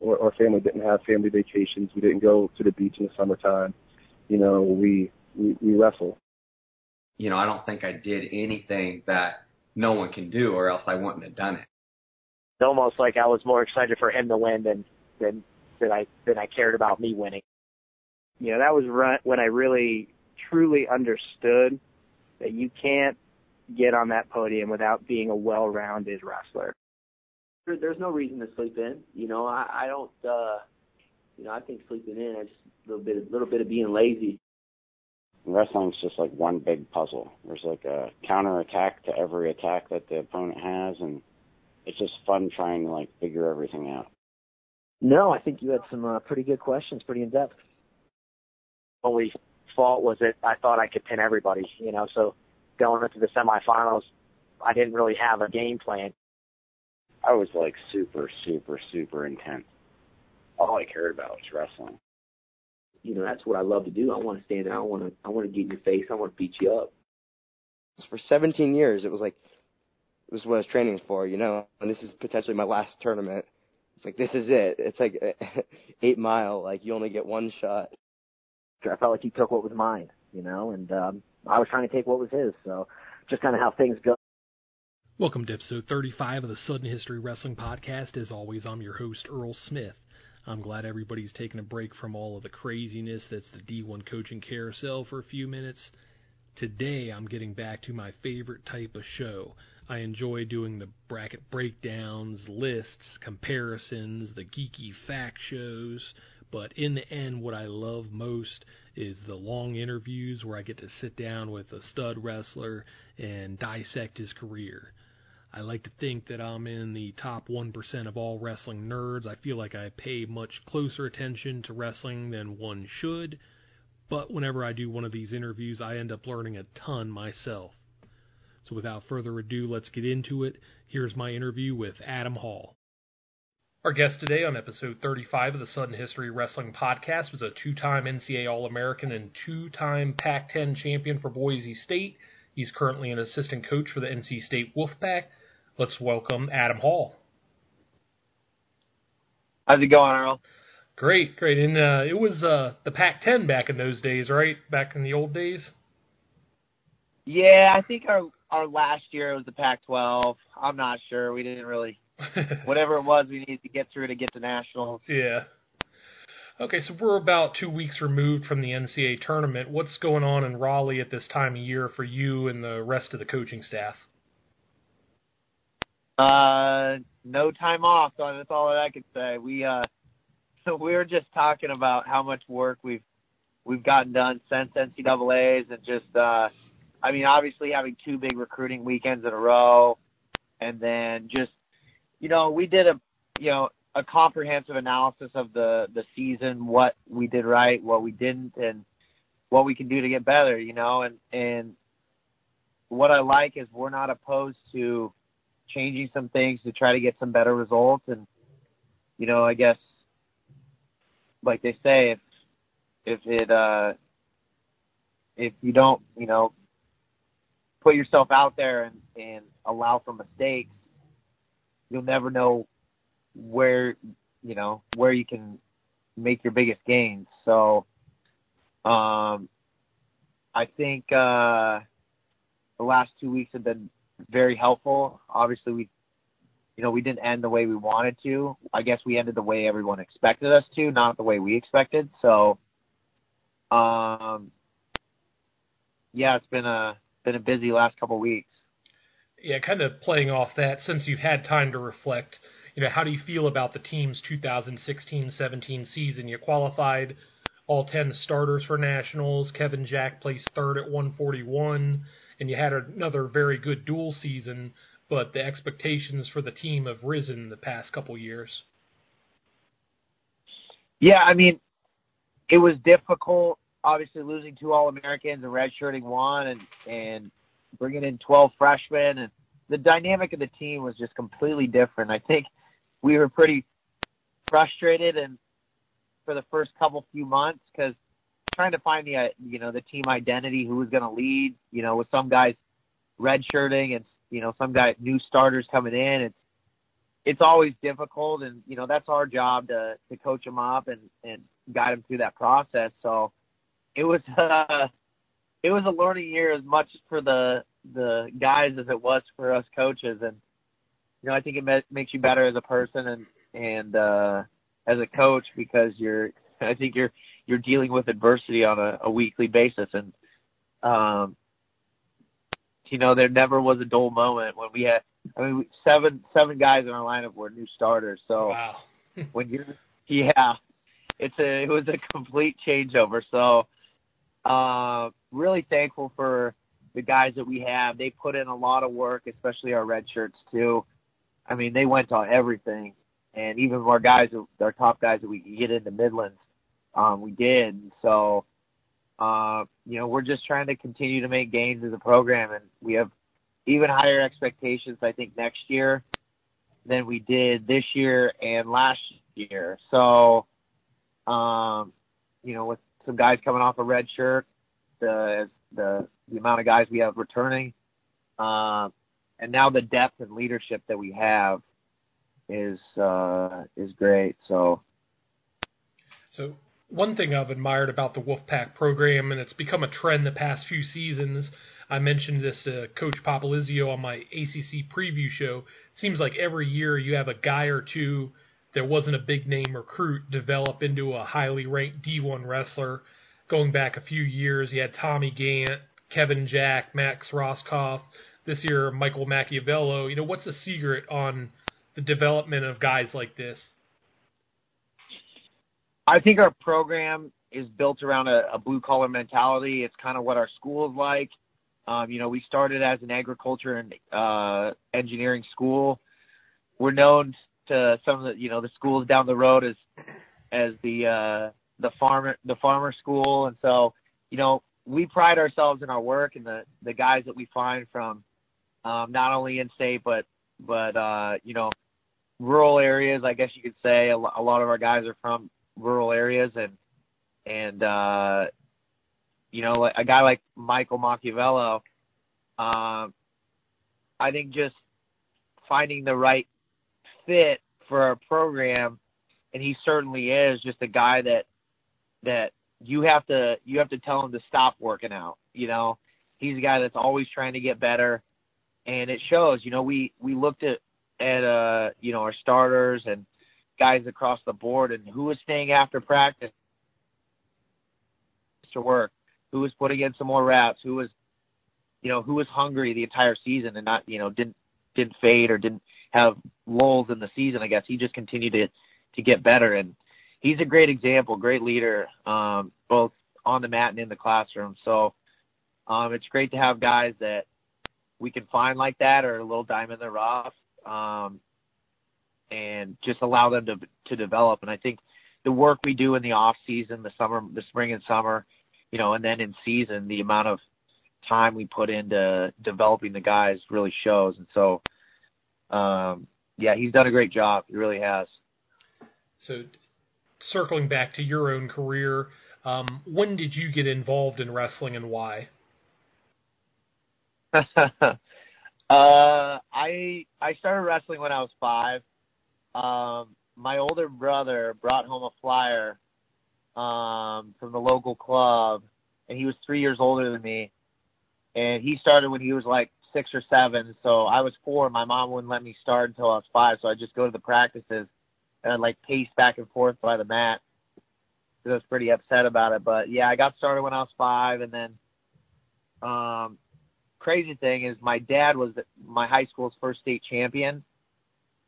or, or family didn't have family vacations. We didn't go to the beach in the summertime. You know, we we, we wrestle. You know, I don't think I did anything that no one can do, or else I wouldn't have done it. It's almost like I was more excited for him to win than than than I than I cared about me winning. You know, that was when I really truly understood that you can't get on that podium without being a well-rounded wrestler there's no reason to sleep in. You know, I, I don't. uh You know, I think sleeping in is a little bit, a little bit of being lazy. Wrestling's just like one big puzzle. There's like a counter attack to every attack that the opponent has, and it's just fun trying to like figure everything out. No, I think you had some uh, pretty good questions, pretty in depth. Only fault was that I thought I could pin everybody, you know. So going into the semifinals, I didn't really have a game plan. I was like super, super, super intense. All I cared about was wrestling. You know, that's what I love to do. I want to stand there. I want to, I want to get in your face. I want to beat you up. For 17 years, it was like, this is what I was training for, you know, and this is potentially my last tournament. It's like, this is it. It's like eight mile, like you only get one shot. I felt like he took what was mine, you know, and um, I was trying to take what was his. So just kind of how things go. Welcome to episode 35 of the Sudden History Wrestling Podcast. As always, I'm your host, Earl Smith. I'm glad everybody's taking a break from all of the craziness that's the D1 coaching carousel for a few minutes. Today, I'm getting back to my favorite type of show. I enjoy doing the bracket breakdowns, lists, comparisons, the geeky fact shows, but in the end, what I love most is the long interviews where I get to sit down with a stud wrestler and dissect his career. I like to think that I'm in the top 1% of all wrestling nerds. I feel like I pay much closer attention to wrestling than one should, but whenever I do one of these interviews, I end up learning a ton myself. So without further ado, let's get into it. Here's my interview with Adam Hall. Our guest today on episode 35 of the Sudden History Wrestling Podcast was a two time NCAA All American and two time Pac 10 champion for Boise State. He's currently an assistant coach for the NC State Wolfpack let's welcome Adam Hall. How's it going, Earl? Great, great. And uh, it was uh, the Pac-10 back in those days, right? Back in the old days. Yeah, I think our our last year was the Pac-12. I'm not sure. We didn't really. whatever it was, we needed to get through to get to nationals. Yeah. Okay, so we're about two weeks removed from the NCAA tournament. What's going on in Raleigh at this time of year for you and the rest of the coaching staff? Uh, no time off. So that's all that I can say. We uh, so we were just talking about how much work we've we've gotten done since NCAA's, and just uh, I mean, obviously having two big recruiting weekends in a row, and then just you know we did a you know a comprehensive analysis of the the season, what we did right, what we didn't, and what we can do to get better. You know, and and what I like is we're not opposed to changing some things to try to get some better results. And you know, I guess like they say, if if it uh if you don't, you know, put yourself out there and and allow for mistakes, you'll never know where you know where you can make your biggest gains. So um I think uh the last two weeks have been very helpful. Obviously, we, you know, we didn't end the way we wanted to. I guess we ended the way everyone expected us to, not the way we expected. So, um, yeah, it's been a been a busy last couple of weeks. Yeah, kind of playing off that, since you've had time to reflect, you know, how do you feel about the team's 2016-17 season? You qualified all 10 starters for nationals. Kevin Jack placed third at 141 and you had another very good dual season, but the expectations for the team have risen the past couple years. Yeah, I mean, it was difficult. Obviously, losing two All Americans and redshirting one, and and bringing in twelve freshmen, and the dynamic of the team was just completely different. I think we were pretty frustrated and for the first couple few months because trying to find the uh, you know the team identity, who was going to lead. You know, with some guys redshirting and you know some guy new starters coming in. It's it's always difficult, and you know that's our job to to coach them up and and guide them through that process. So it was uh, it was a learning year as much for the the guys as it was for us coaches, and you know I think it ma- makes you better as a person and and uh, as a coach because you're I think you're you're dealing with adversity on a, a weekly basis, and um, you know there never was a dull moment when we had I mean seven seven guys in our lineup were new starters, so wow. when you're yeah it's a it was a complete changeover. So uh, really thankful for the guys that we have. They put in a lot of work, especially our red shirts too. I mean, they went on everything, and even our guys, our top guys that we could get into Midlands, um, we did. So, uh, you know, we're just trying to continue to make gains as a program, and we have even higher expectations. I think next year than we did this year and last year. So, um, you know, with some guys coming off a red shirt, the the the amount of guys we have returning, uh, and now the depth and leadership that we have is uh, is great. So, so one thing I've admired about the Wolfpack program, and it's become a trend the past few seasons. I mentioned this to Coach Popolizio on my ACC preview show. It seems like every year you have a guy or two that wasn't a big name recruit develop into a highly ranked D1 wrestler. Going back a few years, you had Tommy Gantt, Kevin Jack, Max Rohskopf. This year, Michael Macchiavello. You know, what's the secret on the development of guys like this? I think our program is built around a, a blue collar mentality. It's kind of what our school is like. Um, you know, we started as an agriculture and uh, engineering school. We're known to some of the you know the schools down the road as as the uh, the farmer the farmer school, and so you know we pride ourselves in our work and the the guys that we find from um, not only in state but but uh, you know rural areas. I guess you could say a, a lot of our guys are from rural areas and and uh, you know a guy like Michael Macchiavello. Um, I think just finding the right fit for our program, and he certainly is just a guy that that you have to you have to tell him to stop working out. You know, he's a guy that's always trying to get better, and it shows. You know, we we looked at at uh you know our starters and guys across the board, and who was staying after practice to work, who was putting in some more reps, who was you know who was hungry the entire season and not you know didn't didn't fade or didn't have lulls in the season. I guess he just continued to to get better, and he's a great example, great leader, um, both on the mat and in the classroom. So um, it's great to have guys that we can find like that or a little diamond in the rough, um, and just allow them to to develop. And I think the work we do in the off season, the summer, the spring and summer, you know, and then in season, the amount of time we put into developing the guys really shows. And so um, yeah, he's done a great job. He really has. So, circling back to your own career, um, when did you get involved in wrestling and why? uh, I I started wrestling when I was five. Um, my older brother brought home a flyer um, from the local club, and he was three years older than me. And he started when he was like six or seven. So I was four. My mom wouldn't let me start until I was five. So I'd just go to the practices and I'd like pace back and forth by the mat. I was pretty upset about it. But yeah, I got started when I was five. And then, um, crazy thing is my dad was my high school's first state champion.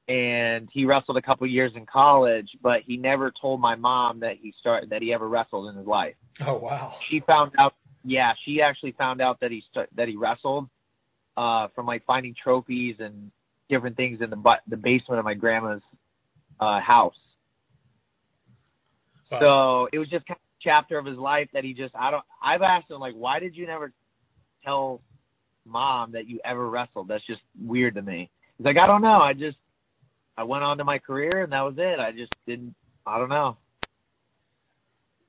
And he wrestled a couple years in college, but he never told my mom that he started that he ever wrestled in his life. Oh wow! She found out. Yeah, she actually found out that he st- that he wrestled, uh, from like finding trophies and different things in the but the basement of my grandma's uh, house. Wow. So it was just kind of a chapter of his life that he just I don't I've asked him like why did you never tell mom that you ever wrestled? That's just weird to me. He's like I don't know. I just I went on to my career and that was it. I just didn't I don't know.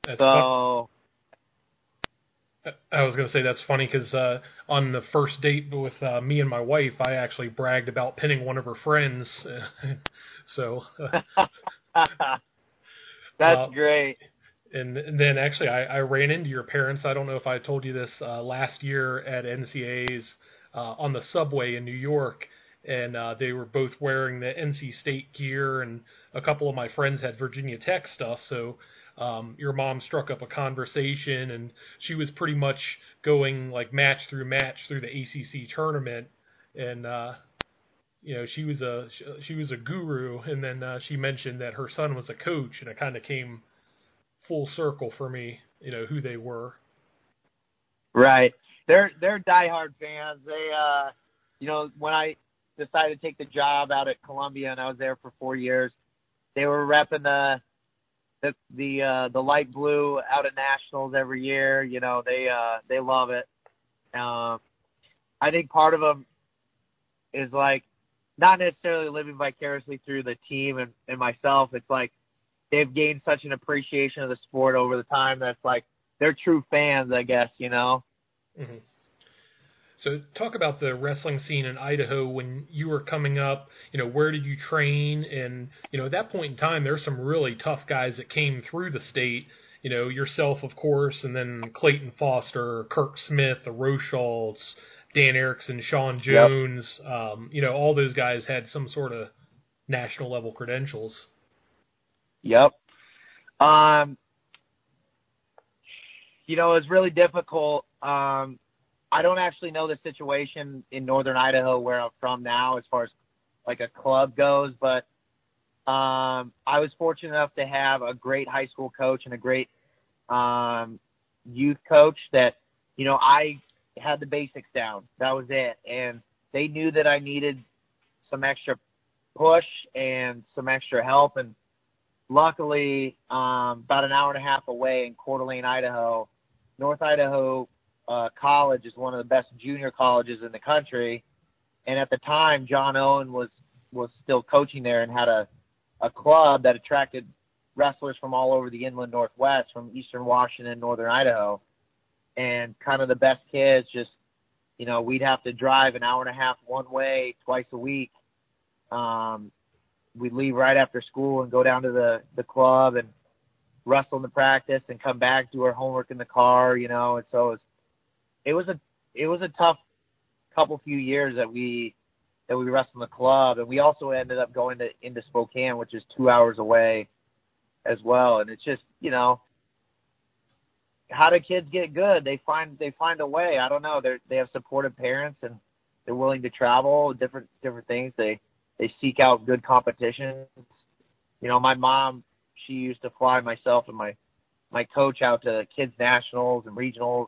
That's so I was going to say that's funny because uh, on the first date with uh, me and my wife, I actually bragged about pinning one of her friends. so uh, that's great. And, and then actually, I, I ran into your parents. I don't know if I told you this uh, last year at NCA's uh, on the subway in New York, and uh, they were both wearing the NC State gear, and a couple of my friends had Virginia Tech stuff. So um, your mom struck up a conversation, and she was pretty much going like match through match through the ACC tournament, and uh, you know she was a she was a guru, and then uh, she mentioned that her son was a coach, and it kind of came full circle for me, you know who they were. Right, they're they're diehard fans. They, uh, you know, when I decided to take the job out at Columbia, and I was there for four years, they were repping the the the uh, the light blue out at nationals every year. You know, they uh, they love it. Um, I think part of them is like not necessarily living vicariously through the team and, and myself. It's like they've gained such an appreciation of the sport over the time that's like they're true fans, I guess. You know. Mm-hmm. So talk about the wrestling scene in Idaho when you were coming up. You know, where did you train? And you know, at that point in time, there's some really tough guys that came through the state. You know, yourself, of course, and then Clayton Foster, Kirk Smith, the Rochalds, Dan Erickson, Sean Jones. Yep. Um, you know, all those guys had some sort of national level credentials. Yep. Um, you know, it was really difficult. Um, I don't actually know the situation in northern Idaho where I'm from now as far as like a club goes, but um, I was fortunate enough to have a great high school coach and a great um, youth coach that, you know, I had the basics down. That was it. And they knew that I needed some extra push and some extra help. And luckily, um, about an hour and a half away in Coeur d'Alene, Idaho, North Idaho uh, college is one of the best junior colleges in the country. And at the time, John Owen was was still coaching there and had a a club that attracted wrestlers from all over the inland northwest, from eastern Washington, northern Idaho, and kind of the best kids. Just you know, we'd have to drive an hour and a half one way twice a week. Um, we'd leave right after school and go down to the the club and wrestle in the practice and come back do our homework in the car, you know. And so it's it was a it was a tough couple few years that we that we wrestled in the club, and we also ended up going to into Spokane, which is two hours away as well. And it's just you know how do kids get good? They find they find a way. I don't know. They they have supportive parents and they're willing to travel different different things. They they seek out good competitions. You know, my mom she used to fly myself and my my coach out to kids nationals and regionals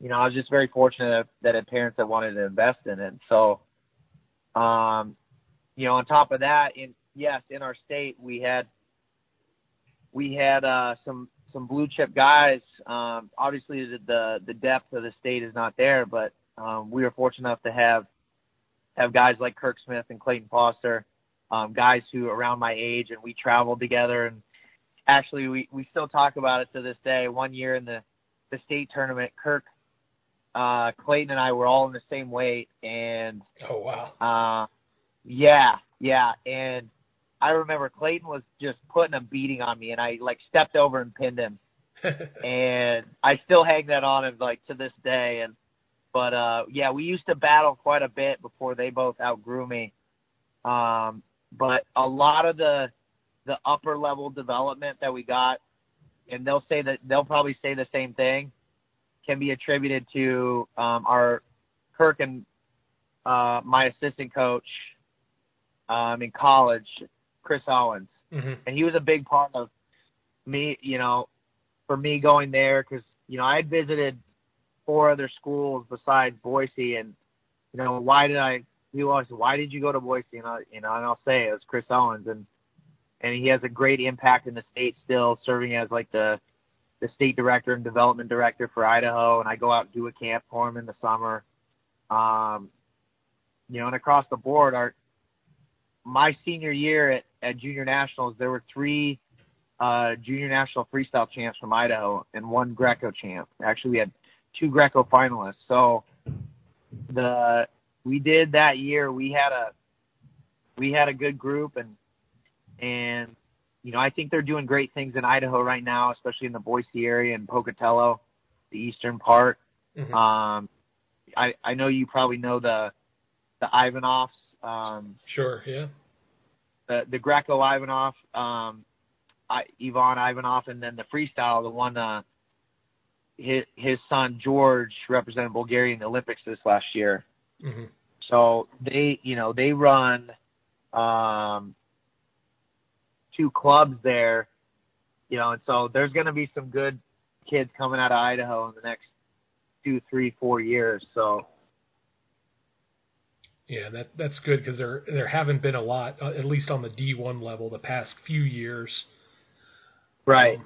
you know, I was just very fortunate that, that had parents that wanted to invest in it. So, um, you know, on top of that, in yes, in our state we had we had uh, some some blue chip guys. Um, obviously, the, the the depth of the state is not there, but um, we were fortunate enough to have have guys like Kirk Smith and Clayton Foster, um, guys who around my age, and we traveled together. And actually, we we still talk about it to this day. One year in the the state tournament, Kirk uh, Clayton and I were all in the same weight, and oh wow, uh, yeah, yeah, and I remember Clayton was just putting a beating on me, and I like stepped over and pinned him, and I still hang that on him like to this day, and but uh, yeah, we used to battle quite a bit before they both outgrew me, um, but a lot of the the upper level development that we got, and they'll say that they'll probably say the same thing can be attributed to um, our Kirk and uh, my assistant coach um, in college, Chris Owens, mm-hmm. and he was a big part of me. You know, for me going there because you know I had visited four other schools besides Boise, and you know why did I? He always why did you go to Boise? And I, you know, and I'll say it was Chris Owens, and and he has a great impact in the state still, serving as like the the state director and development director for Idaho, and I go out and do a camp for him in the summer. Um, you know, and across the board, our my senior year at, at junior nationals, there were three uh, junior national freestyle champs from Idaho and one Greco champ. Actually, we had two Greco finalists. So the we did that year. We had a we had a good group and and you know I think they're doing great things in Idaho right now, especially in the Boise area and Pocatello, the eastern part. Mhm. Um, I I know you probably know the the Ivanovs, um, Sure. Yeah. the the Greco Ivanov, um, I, Ivan Ivanov, and then the freestyle, the one uh, his his son George represented Bulgaria in the Olympics this last year. hmm So they, you know, they run um, two clubs there, you know, and so there's going to be some good kids coming out of Idaho in the next two, three, four years. So Yeah, that that's good because there there haven't been a lot, uh, at least on the D1 level, the past few years. right, Um,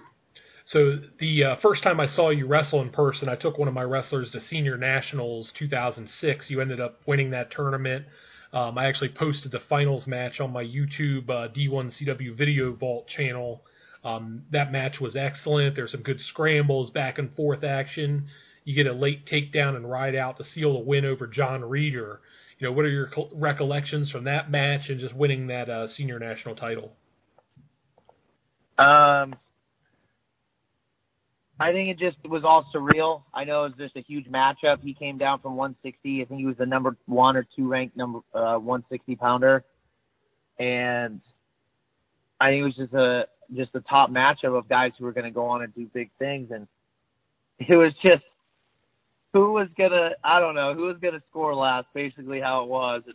so the uh, first time I saw you wrestle in person, I took one of my wrestlers to Senior Nationals 2006. You ended up winning that tournament. Um, I actually posted the finals match on my YouTube uh, D1 CW Video Vault channel. Um, that match was excellent. There's some good scrambles, back and forth action. You get a late takedown and ride out to seal the win over Jon Reader. You know, what are your col- recollections from that match and just winning that uh, senior national title? Um, I think it just was all surreal. I know it was just a huge matchup. He came down from 160. I think he was the number one or two ranked number uh, 160 pounder, and I think it was just a just a top matchup of guys who were going to go on and do big things. And it was just who was gonna I don't know who was gonna score last. Basically, how it was. And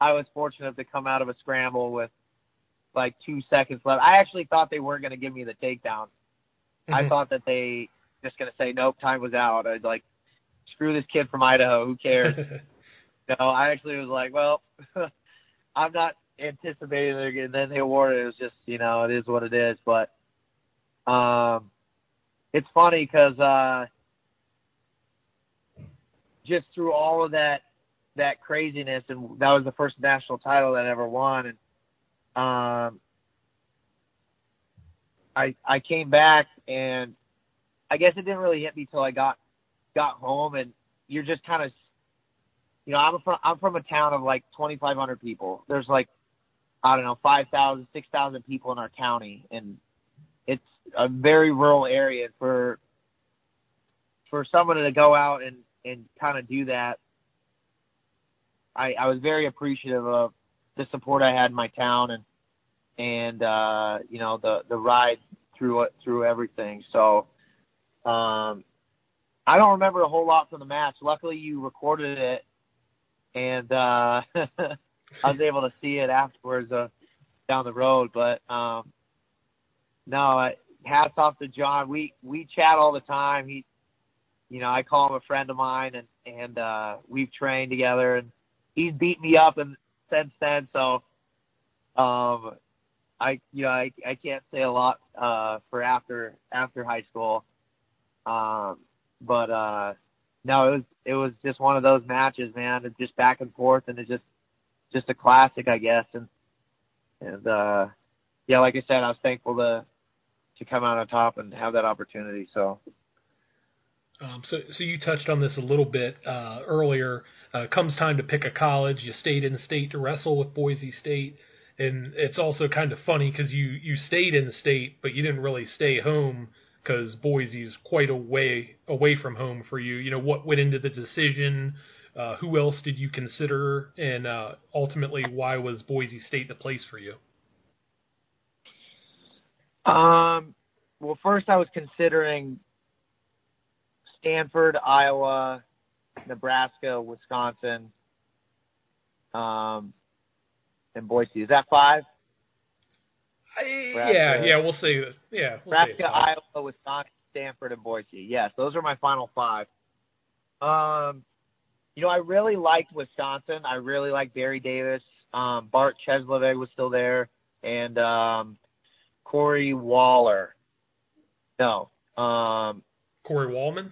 I was fortunate to come out of a scramble with like two seconds left. I actually thought they weren't going to give me the takedown. I Mhm. thought that they just going to say nope, time was out. I was like, screw this kid from Idaho. Who cares? no, I actually was like, well, I'm not anticipating it. And then they awarded it. It was just, you know, it is what it is. But um, it's funny because uh, just through all of that that craziness, and that was the first national title that I ever won, and um, I I came back and I guess it didn't really hit me till I got got home and you're just kind of you know I'm from I'm from a town of like 2500 people. There's like I don't know 5,000 6,000 people in our county and it's a very rural area for for someone to go out and and kind of do that I I was very appreciative of the support I had in my town and and uh, you know the the ride through through everything. So um, I don't remember a whole lot from the match. Luckily, you recorded it, and uh, I was able to see it afterwards uh, down the road. But um, no, I, hats off to John. We we chat all the time. He, you know, I call him a friend of mine, and and uh, we've trained together, and he's beat me up and since then. So um, I you know I I can't say a lot uh for after after high school. Um but uh no, it was it was just one of those matches, man. It's just back and forth and it's just just a classic I guess and and uh yeah, like I said, I was thankful to to come out on top and have that opportunity. So Um, so, so you touched on this a little bit uh, earlier. Uh, comes time to pick a college. You stayed in state to wrestle with Boise State, and it's also kind of funny because you you stayed in the state, but you didn't really stay home because Boise's quite a way away from home for you. You know what went into the decision? Uh, who else did you consider, and uh, ultimately, why was Boise State the place for you? Um, well, first I was considering Stanford, Iowa, Nebraska, Wisconsin, um, and Boise. Is that five? I, Nebraska- yeah, yeah, we'll see. Yeah, we'll Nebraska, fine. Iowa, Wisconsin, Stanford, and Boise. Yes, those are my final five. Um, you know, I really liked Wisconsin. I really liked Barry Davis. Um, Bart Chelesvig was still there, and um, Corey Waller. No, um, Corey Wallman.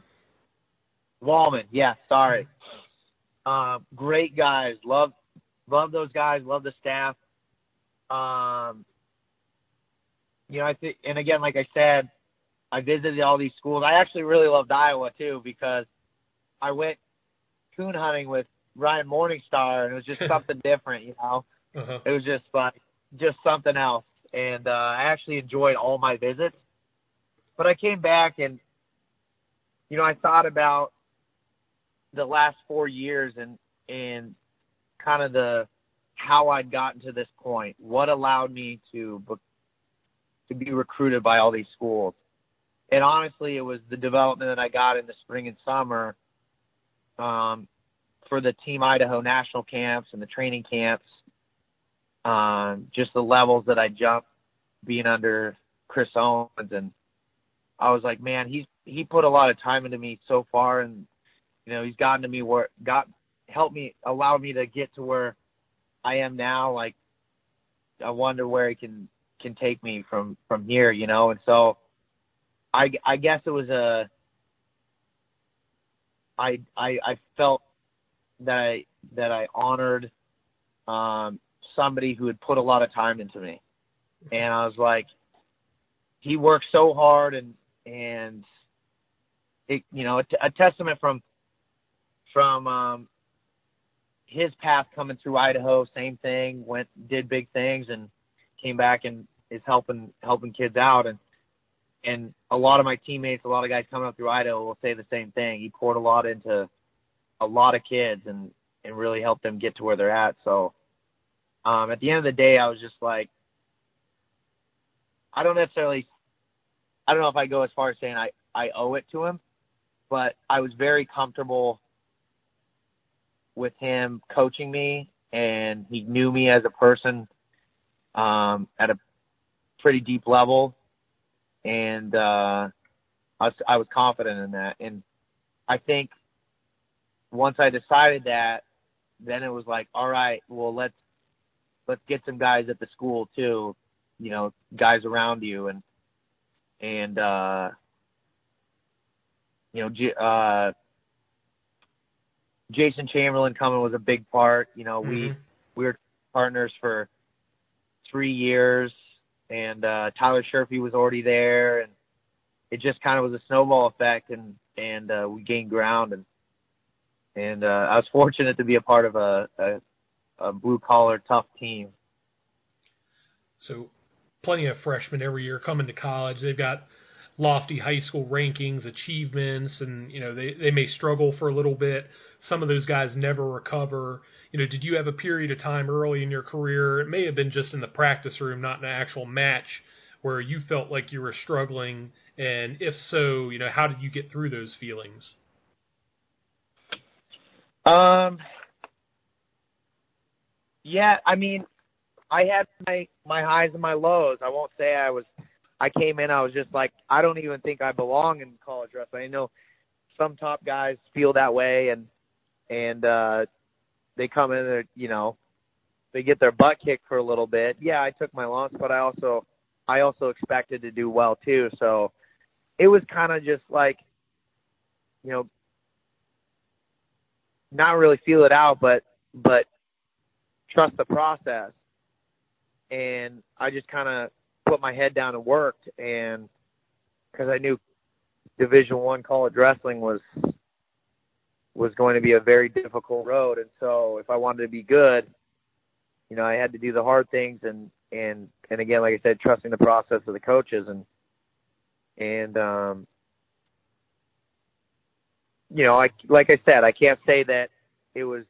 Wallman. Yeah, sorry. Um, great guys. Love, love those guys. Love the staff. Um, you know, I think, and again, like I said, I visited all these schools. I actually really loved Iowa too because I went coon hunting with Ryan Morningstar, and it was just something different, you know. Uh-huh. It was just like just something else, and uh, I actually enjoyed all my visits. But I came back and, you know, I thought about the last four years and and kind of the how I'd gotten to this point, what allowed me to to be recruited by all these schools. And honestly, it was the development that I got in the spring and summer um, for the Team Idaho national camps and the training camps. Um, just the levels that I jumped being under Chris Owens, and I was like, man, he's he put a lot of time into me so far, and you know, he's gotten to me where got helped me, allowed me to get to where I am now. Like, I wonder where he can can take me from from here, you know. And so, I I guess it was a I I I felt that I that I honored um somebody who had put a lot of time into me. And I was like he worked so hard and and it you know a, t- a testament from from um his path coming through Idaho, same thing, went did big things and came back and is helping helping kids out and and a lot of my teammates, a lot of guys coming up through Idaho will say the same thing. He poured a lot into a lot of kids and and really helped them get to where they're at. So um at the end of the day I was just like I don't necessarily I don't know if I go as far as saying I I owe it to him, but I was very comfortable with him coaching me and he knew me as a person um at a pretty deep level. And uh I was I was confident in that. And I think once I decided that then it was like all right well let's let's get some guys at the school too you know guys around you. And and uh you know uh Jason Chamberlain coming was a big part. You know, mm-hmm. we we were partners for three years, and uh, Tyler Sherfy was already there, and it just kind of was a snowball effect, and and uh, we gained ground, and and uh, I was fortunate to be a part of a, a, a blue collar tough team. So, plenty of freshmen every year coming to college. They've got lofty high school rankings, achievements, and you know they they may struggle for a little bit. Some of those guys never recover. You know, did you have a period of time early in your career? It may have been just in the practice room, not an actual match, where you felt like you were struggling. And if so, you know, how did you get through those feelings? Um. Yeah, I mean, I had my my highs and my lows. I won't say I was I came in, I was just like, I don't even think I belong in college wrestling. I know some top guys feel that way, and and uh, they come in, and you know, they get their butt kicked for a little bit. Yeah, I took my lumps, but I also I also expected to do well too. So it was kind of just like, you know, not really feel it out, but but trust the process. And I just kind of put my head down and worked, and because I knew Division One college wrestling was was going to be a very difficult road, and so if I wanted to be good, you know, I had to do the hard things, and and and again, like I said, trusting the process of the coaches, and and um, you know, I like I said, I can't say that it was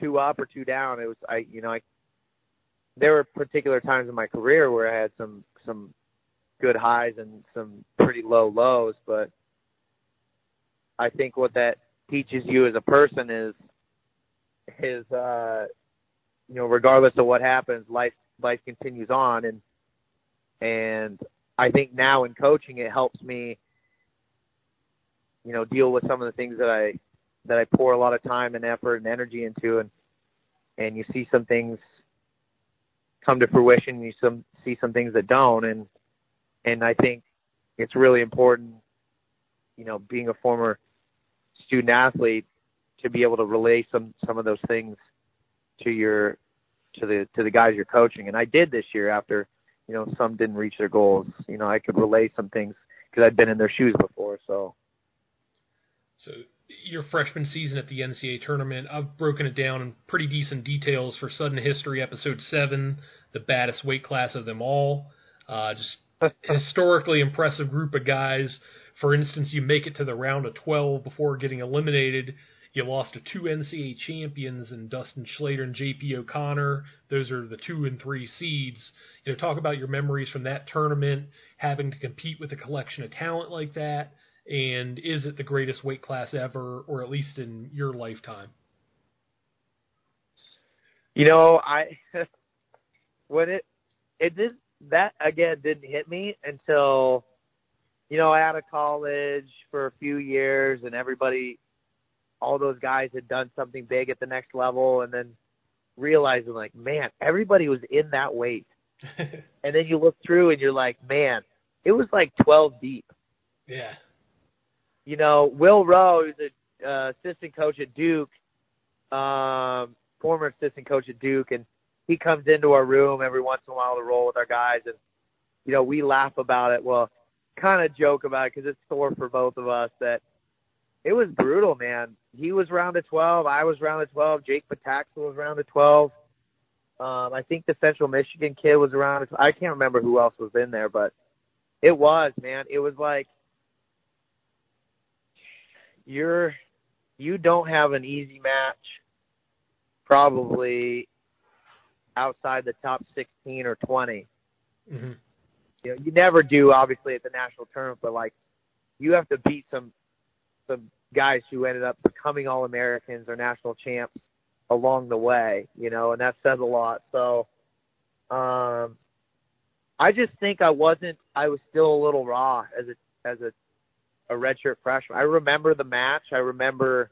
two up or two down. It was I, you know, I there were particular times in my career where I had some some good highs and some pretty low lows, but I think what that teaches you as a person is is uh you know regardless of what happens life life continues on. And and I think now in coaching it helps me you know deal with some of the things that I that I pour a lot of time and effort and energy into. And and you see some things come to fruition. and You some see some things that don't, and and I think it's really important, you know, being a former student athlete, to be able to relay some some of those things to your to the to the guys you're coaching. And I did this year after you know some didn't reach their goals. You know, I could relay some things because I'd been in their shoes before. So. So your freshman season at the NCAA tournament, I've broken it down in pretty decent details for Sudden History, episode seven, the baddest weight class of them all. Uh, just historically impressive group of guys. For instance, you make it to the round of 12 before getting eliminated. You lost to two NCAA champions in Dustin Schlatter and JP O'Connor. Those are the two and three seeds. You know, talk about your memories from that tournament, having to compete with a collection of talent like that, and is it the greatest weight class ever, or at least in your lifetime? You know, I when it it did that again didn't hit me until you know out of college for a few years and everybody all those guys had done something big at the next level and then realizing like man everybody was in that weight. And then you look through and you're like man it was like 12 deep. Yeah you know will rowe who's a uh, assistant coach at duke um former assistant coach at duke and he comes into our room every once in a while to roll with our guys, and you know we laugh about it. Well, kind of joke about it because it's sore for both of us that it was brutal, man. He was round of 12. I was round of 12. Jake Pataxa was round of 12. Um, I think the Central Michigan kid was around. I can't remember who else was in there, but it was, man. It was like you're you don't have an easy match probably outside the top 16 or 20. Mm-hmm. You know, you never do obviously at the national tournament, but like you have to beat some some guys who ended up becoming all Americans or national champs along the way, you know, and that says a lot. So um I just think I wasn't I was still a little raw as a as a a redshirt freshman. I remember the match. I remember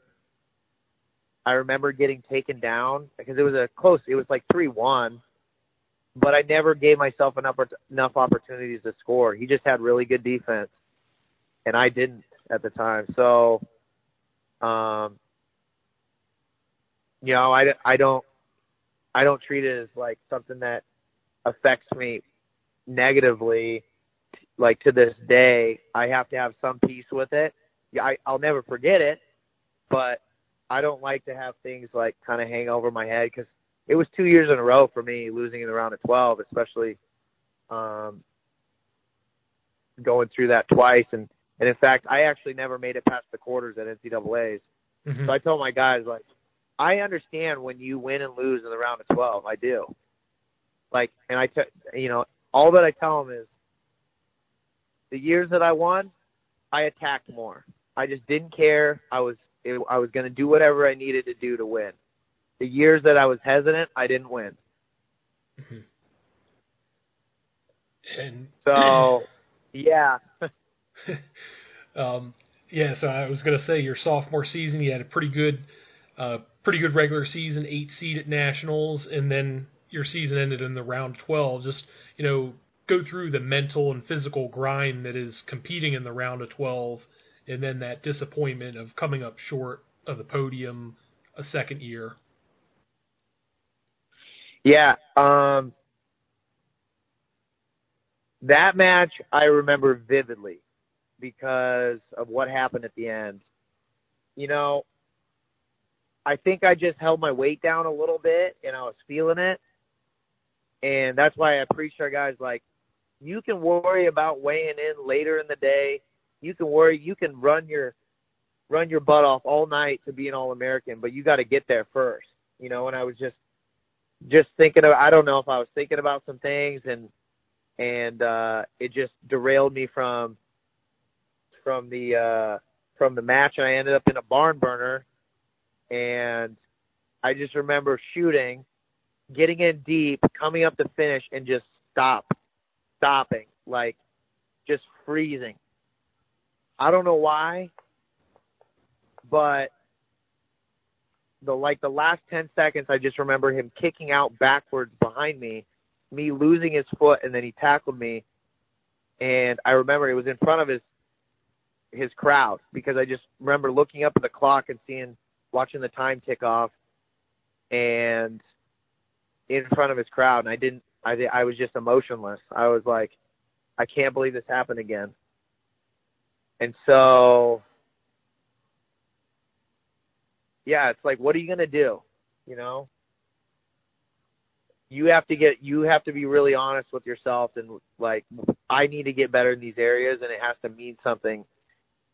I remember getting taken down because it was a close. It was like three one, but I never gave myself enough enough opportunities to score. He just had really good defense, and I didn't at the time. So, um, you know, I I don't I don't treat it as like something that affects me negatively. Like to this day, I have to have some peace with it. I, I'll never forget it, but I don't like to have things like kind of hang over my head because it was two years in a row for me losing in the round of 12, especially um, going through that twice. And, and in fact, I actually never made it past the quarters at NCAA's. Mm-hmm. So I told my guys, like, I understand when you win and lose in the round of 12. I do. Like, and I, t- you know, all that I tell them is the years that I won, I attacked more. I just didn't care. I was it, I was going to do whatever I needed to do to win. The years that I was hesitant, I didn't win. Mm-hmm. And so, yeah. um, yeah. So I was going to say your sophomore season, you had a pretty good, uh, pretty good regular season, eight seed at nationals, and then your season ended in the round twelve. Just you know, go through the mental and physical grind that is competing in the round of twelve and then that disappointment of coming up short of the podium a second year. Yeah, um, that match I remember vividly because of what happened at the end. You know, I think I just held my weight down a little bit and I was feeling it. And that's why I preach our guys like, you can worry about weighing in later in the day. You can worry, you can run your run your butt off all night to be an all American, but you got to get there first, you know. And I was just just thinking of I don't know if I was thinking about some things and and uh it just derailed me from from the uh from the match. And I ended up in a barn burner and I just remember shooting, getting in deep, coming up to finish and just stop stopping, like just freezing. I don't know why, but the like the last 10 seconds I just remember him kicking out backwards behind me, me losing his foot and then he tackled me and I remember it was in front of his his crowd because I just remember looking up at the clock and seeing watching the time tick off and in front of his crowd and I didn't I I was just emotionless. I was like I can't believe this happened again. And so yeah, it's like, what are you gonna do? You know, you have to get, you have to be really honest with yourself and like, I need to get better in these areas, and it has to mean something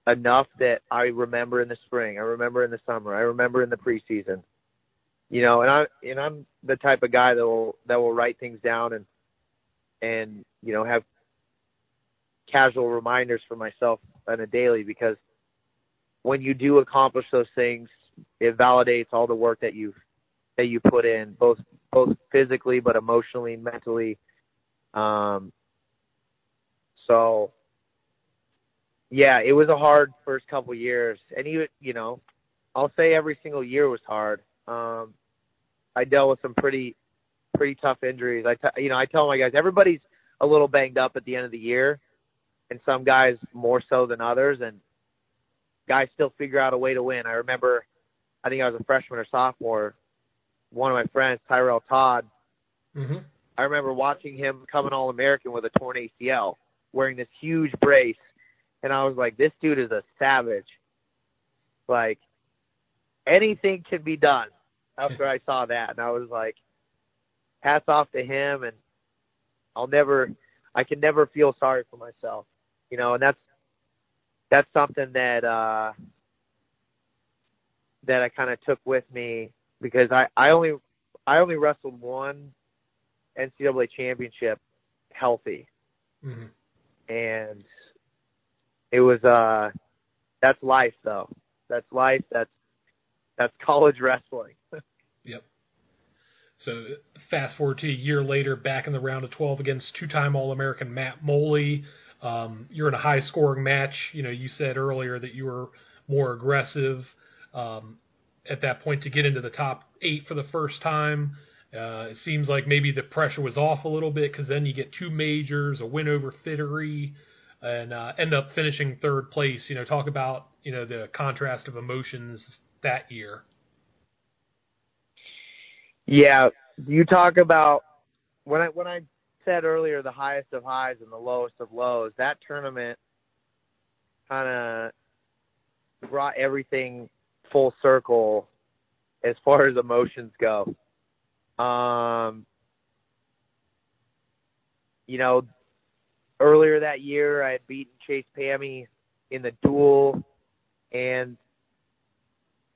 enough that I remember in the spring, I remember in the summer, I remember in the preseason. You know, and I and I'm the type of guy that will that will write things down and and you know have casual reminders for myself on a daily because when you do accomplish those things, it validates all the work that you've that you put in, both both physically but emotionally, mentally. Um, so yeah, it was a hard first couple years, and even you know, I'll say every single year was hard. Um, I dealt with some pretty pretty tough injuries. I t- you know I tell my guys everybody's a little banged up at the end of the year, and some guys more so than others, and guys still figure out a way to win. I remember, I think I was a freshman or sophomore. One of my friends, Tyrell Todd, Mm-hmm. I remember watching him come an All American with a torn ACL, wearing this huge brace, and I was like, this dude is a savage. Like, anything can be done after I saw that, and I was like, hats off to him, and I'll never, I can never feel sorry for myself, you know, and that's that's something that uh that I kind of took with me because I I only I only wrestled one NCAA championship healthy, Mm-hmm. and it was uh that's life though. That's life. That's that's college wrestling. Yep. So fast forward to a year later, back in the round of 12 against two-time All-American Matt Moley. Um, you're in a high-scoring match. You know, you said earlier that you were more aggressive um, at that point to get into the top eight for the first time. Uh, it seems like maybe the pressure was off a little bit because then you get two majors, a win over Fittery, and uh, end up finishing third place. You know, talk about you know the contrast of emotions that year. Yeah, you talk about when I when I said earlier the highest of highs and the lowest of lows. That tournament kind of brought everything full circle as far as emotions go. Um, you know, earlier that year I had beaten Chase Pami in the duel and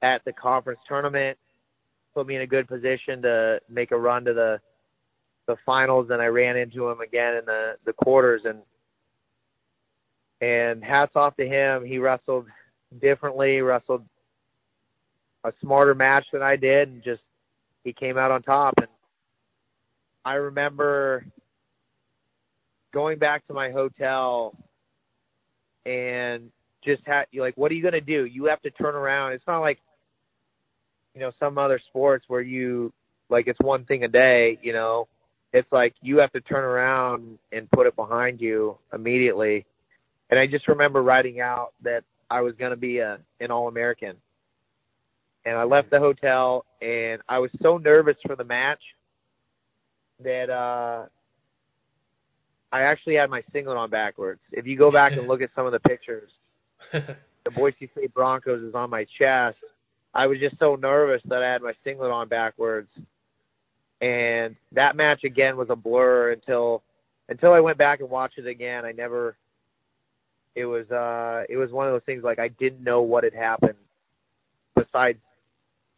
at the conference tournament put me in a good position to make a run to the the finals and I ran into him again in the the quarters. And and hats off to him. He wrestled differently wrestled a smarter match than I did and just he came out on top. And I remember going back to my hotel and just had like what are you going to do? You have to turn around. It's not like you know some other sports where you like it's one thing a day you know? It's like you have to turn around and put it behind you immediately. And i just remember writing out that i was going to be a an all american and i left the hotel and i was so nervous for the match that uh i actually had my singlet on backwards. If you go back and look at some of the pictures the boise state broncos is on my chest I was just so nervous that I had my singlet on backwards. And that match again was a blur until until I went back and watched it again. I never it was uh it was one of those things like I didn't know what had happened besides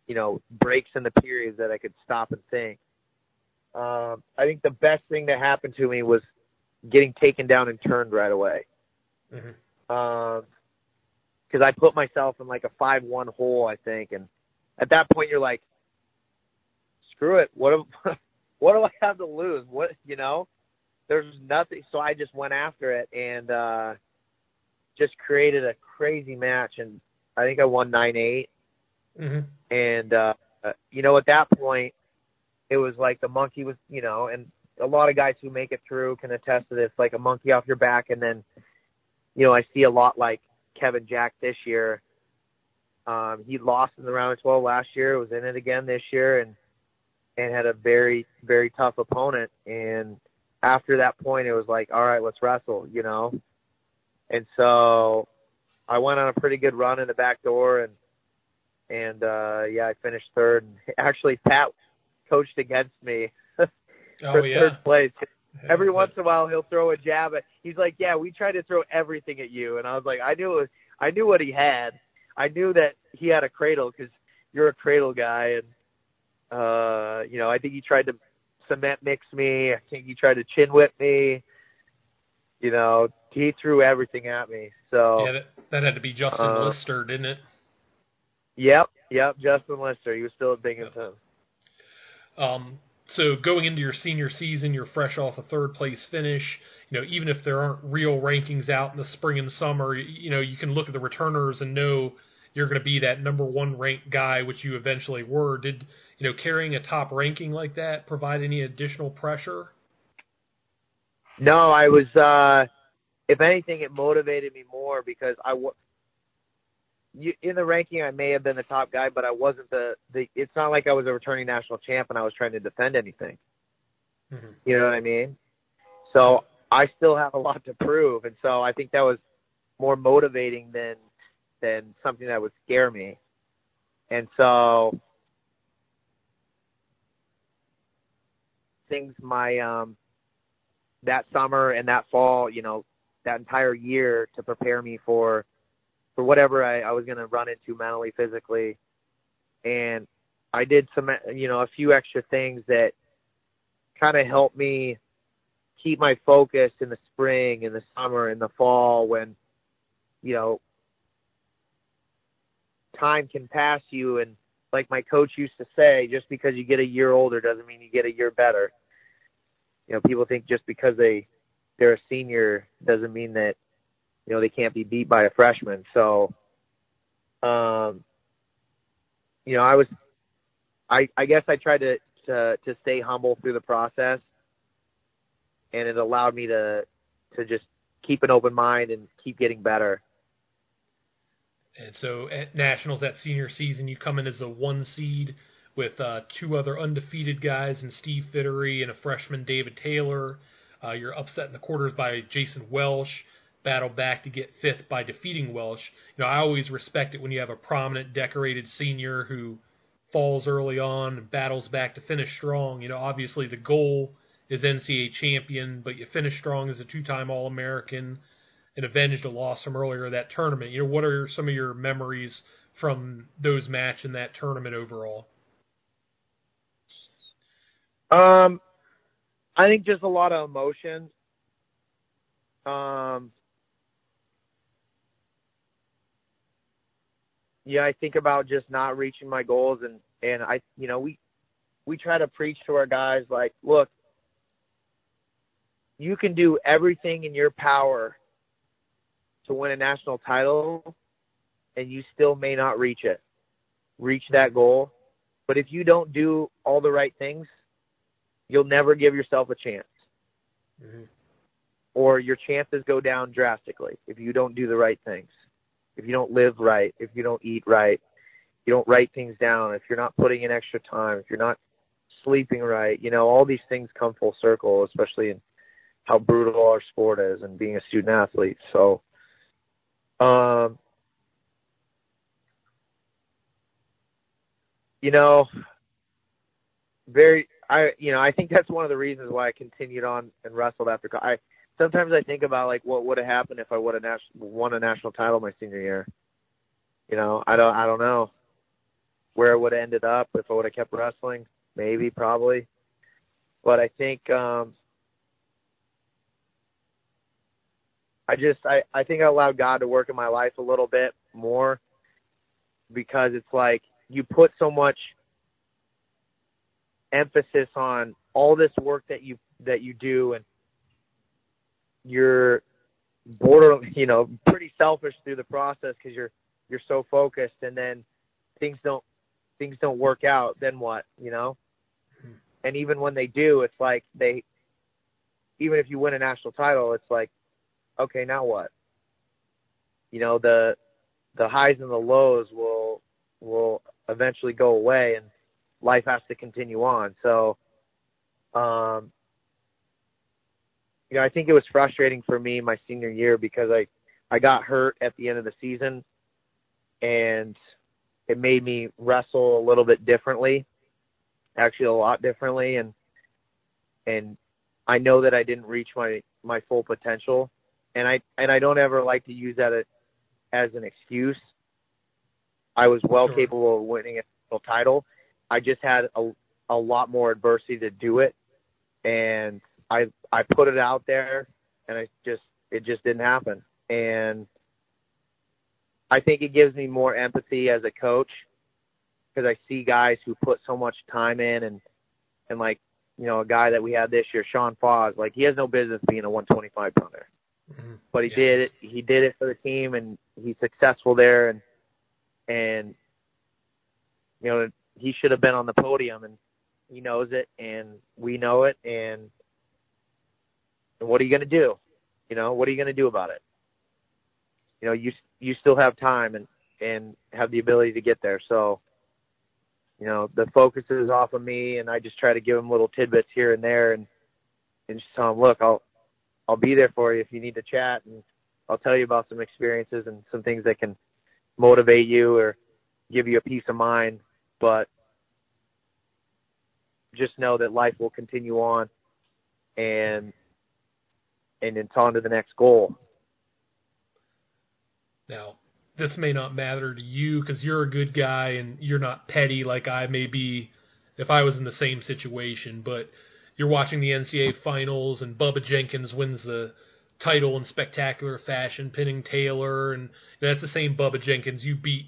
you know breaks in the periods that I could stop and think. Um I think the best thing that happened to me was getting taken down and turned right away. Mm-hmm. Um because I put myself in like a five one hole, I think, and at that point you're like, screw it, what do, what do I have to lose? What you know, there's nothing. So I just went after it and uh just created a crazy match, and I think I won nine eight, Mm-hmm. and uh you know at that point it was like the monkey was you know and a lot of guys who make it through can attest to this like a monkey off your back and then you know I see a lot like Kevin Jack this year. Um, he lost in the round of 12 last year, was in it again this year, and and had a very very tough opponent. And after that point, it was like, all right, let's wrestle, you know. And so I went on a pretty good run in the back door, and and uh yeah, I finished third. And actually, Pat coached against me Oh for yeah. third place. Every once in a while, he'll throw a jab at. He's like, "Yeah, we tried to throw everything at you," and I was like, "I knew it. I knew what he had. I knew that he had a cradle because you're a cradle guy, and uh, you know, I think he tried to cement mix me. I think he tried to chin whip me. You know, he threw everything at me. So, Yeah, that, that had to be Justin Uh, Lister, didn't it? yep, yep, Justin Lister. He was still at Binghamton. Um, so going into your senior season, you're fresh off a third place finish. You know, even if there aren't real rankings out in the spring and summer, you, know, you can look at the returners and know you're going to be that number one ranked guy, which you eventually were. Did you know carrying a top ranking like that provide any additional pressure? No, I was. uh If anything, it motivated me more because I. You, in the ranking, I may have been the top guy, but I wasn't the, the. It's not like I was a returning national champ and I was trying to defend anything. Mm-hmm. You know what I mean? So I still have a lot to prove, and so I think that was more motivating than than something that would scare me. And so things my um that summer and that fall, you know, that entire year to prepare me for for whatever I, I was going to run into mentally, physically, and I did some, you know, a few extra things that kind of helped me keep my focus in the spring, in the summer, in the fall when, you know, time can pass you and like my coach used to say, just because you get a year older doesn't mean you get a year better. You know, people think just because they they're a senior doesn't mean that you know they can't be beat by a freshman. So, um, you know, I was, I I guess I tried to to to stay humble through the process, and it allowed me to to just keep an open mind and keep getting better. And so at nationals that senior season, you come in as a one seed with uh, two other undefeated guys and Steve Fittery and a freshman David Taylor. Uh, you're upset in the quarters by Jason Welch. Battle back to get fifth by defeating Welch. You know, I always respect it when you have a prominent, decorated senior who falls early on and battles back to finish strong. You know, obviously the goal is NCAA champion, but you finish strong as a two-time All-American and avenged a loss from earlier that tournament. You know, what are some of your memories from those match and that tournament overall? Um, I think just a lot of emotion. Um, yeah, I think about just not reaching my goals, and and I, you know, we we try to preach to our guys like, look, you can do everything in your power to win a national title, and you still may not reach it, reach that goal. But if you don't do all the right things, you'll never give yourself a chance. Mm-hmm. Or your chances go down drastically if you don't do the right things. If you don't live right, if you don't eat right, you don't write things down, if you're not putting in extra time, if you're not sleeping right, you know, all these things come full circle, especially in how brutal our sport is and being a student athlete. So, um, you know, very, I, you know, I think that's one of the reasons why I continued on and wrestled after. I sometimes I think about like what would have happened if I would have nas- won a national title my senior year. You know, I don't, I don't know where it would have ended up if I would have kept wrestling. Maybe, probably, but I think um I just I I think I allowed God to work in my life a little bit more because it's like you put so much emphasis on all this work that you that you do and you're border you know pretty selfish through the process because you're you're so focused and then things don't things don't work out then what you know? And even when they do it's like they even if you win a national title it's like okay now what? You know the the highs and the lows will will eventually go away and life has to continue on. So um you know, I think it was frustrating for me my senior year because I I got hurt at the end of the season and it made me wrestle a little bit differently, actually a lot differently, and and I know that I didn't reach my my full potential, and I and I don't ever like to use that as an excuse. I was well Sure. capable of winning a title. I just had a a lot more adversity to do it, and I I put it out there, and I just it just didn't happen, and I think it gives me more empathy as a coach because I see guys who put so much time in and and like you know a guy that we had this year, Sean Fausz, like he has no business being a 125 punter, Mhm. but he Yeah. did it. He did it for the team, and he's successful there, and and you know he should have been on the podium, and he knows it, and we know it, and and what are you going to do? You know, what are you going to do about it? You know, you you still have time and and have the ability to get there. So, you know, the focus is off of me, and I just try to give him little tidbits here and there, and and just tell them, look, I'll I'll be there for you if you need to chat, and I'll tell you about some experiences and some things that can motivate you or give you a peace of mind. But just know that life will continue on, and and it's on to the next goal. Now, this may not matter to you because you're a good guy and you're not petty like I may be if I was in the same situation. But you're watching the NCAA finals and Bubba Jenkins wins the title in spectacular fashion, pinning Taylor, and that's the same Bubba Jenkins you beat